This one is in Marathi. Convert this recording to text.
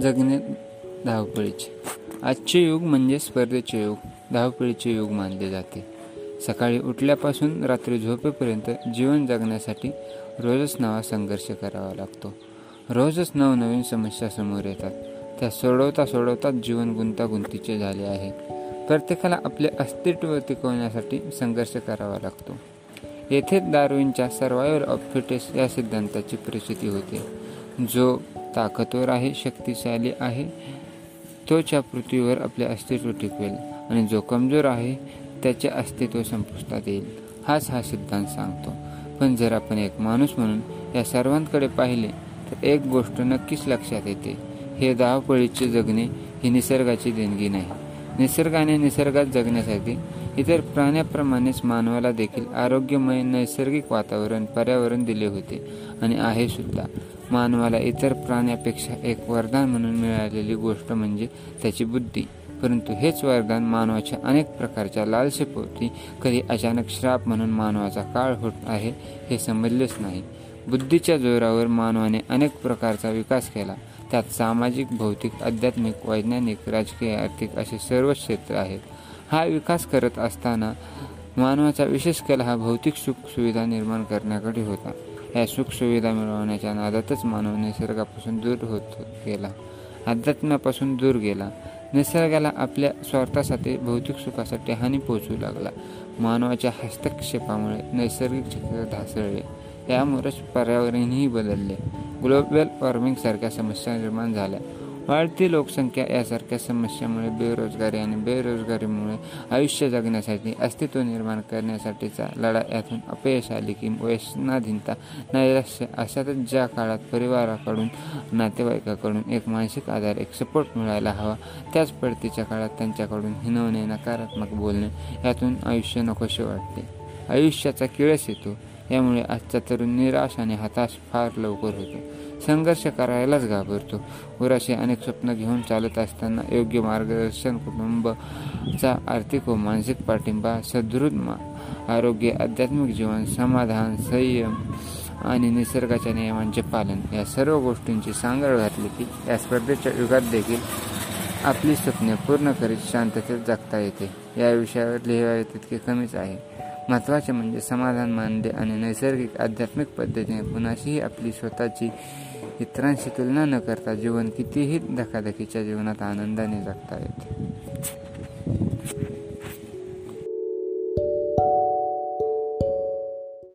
जगणे धावपळीचे. आजचे युग म्हणजे स्पर्धेचे युग. धावपळीचे युग मानले जाते. सकाळी उठल्यापासून रात्री झोपेपर्यंत जीवन जगण्यासाठी रोजच नवा संघर्ष करावा लागतो. रोजच नवनवीन समस्या समोर येतात. त्या सोडवता सोडवताच जीवन गुंतागुंतीचे झाले आहे. प्रत्येकाला आपले अस्तित्व टिकवण्यासाठी संघर्ष करावा लागतो. येथे दार्विनच्या सर्वायवर ऑफ फिटेस्ट या सिद्धांताची प्रचिती होते. जो ताकदवर आहे शक्तिशाली आहे तोच्या पृथ्वीवर आपले अस्तित्व टिकवेल आणि जो कमजोर आहे त्याचे अस्तित्व संपुष्टात येईल. हाच हा सिद्धांत सांगतो. पण जर आपण एक माणूस म्हणून या सर्वांकडे पाहिले तर एक गोष्ट नक्कीच लक्षात येते. हे धावपळीचे जगणे ही निसर्गाची देणगी नाही. निसर्गाने निसर्गात जगण्यासाठी इतर प्राण्याप्रमाणेच मानवाला देखील आरोग्यमय नैसर्गिक वातावरण पर्यावरण दिले होते आणि आहे सुद्धा. मानवाला इतर प्राण्यापेक्षा एक वरदान म्हणून मिळालेली गोष्ट म्हणजे त्याची बुद्धी. परंतु हेच वरदान मानवाच्या अनेक प्रकारच्या लालसेपोटी कधी अचानक श्राप म्हणून मानवाचा काळ होत आहे हे समजलेच नाही. बुद्धीच्या जोरावर मानवाने अनेक प्रकारचा विकास केला. त्यात सामाजिक भौतिक आध्यात्मिक वैज्ञानिक राजकीय आर्थिक असे सर्व क्षेत्र आहेत. हा विकास करत असताना मानवाचा विशेष कल हा भौतिक सुख सुविधा निर्माण करण्याकडे होता. या सुखसुविधा मिळवण्याच्या नादातच मानव निसर्गापासून दूर होत गेला. अध्यात्मापासून दूर गेला. निसर्गाला आपल्या स्वार्थासाठी भौतिक सुखासाठी हानी पोचू लागला. मानवाच्या हस्तक्षेपामुळे नैसर्गिक चक्र ढासळले. यामुळेच पर्यावरणही बदलले. ग्लोबल वॉर्मिंगसारख्या समस्या निर्माण झाल्या. वाढती लोकसंख्या यासारख्या समस्यामुळे बेरोजगारी आणि बेरोजगारीमुळे आयुष्य जगण्यासाठी अस्तित्व निर्माण करण्यासाठीचा लढा यातून अपयश आले की व्यसनाधीनता नैराश्य. अशातच ज्या काळात परिवाराकडून नातेवाईकाकडून एक मानसिक आधार एक सपोर्ट मिळायला हवा त्याच पडतीच्या काळात त्यांच्याकडून हिनवणे नकारात्मक बोलणे यातून आयुष्य नकोसे वाटते. आयुष्याचा किळस येतो यामुळे आजचा तरुण निराश आणि हताश फार लवकर होतो. संघर्ष करायलाच घाबरतो. उराशी अनेक स्वप्न घेऊन चालत असताना योग्य मार्गदर्शन कुटुंबचा आर्थिक व मानसिक पाठिंबा सदृढ आरोग्य आध्यात्मिक जीवन समाधान संयम आणि निसर्गाच्या नियमांचे पालन या सर्व गोष्टींची सांगड घातली की या स्पर्धेच्या युगात देखील आपली स्वप्ने पूर्ण करीत शांततेत जगता येते. या विषयावर लिहावे तितके कमीच आहे. महत्त्वाचे म्हणजे समाधान मानदे आणि नैसर्गिक आध्यात्मिक पद्धतीने कुणाशीही आपली स्वतःची इतरांशी तुलना न करता जीवन कितीही धकाधकीच्या जीवनात आनंदाने जगता येते.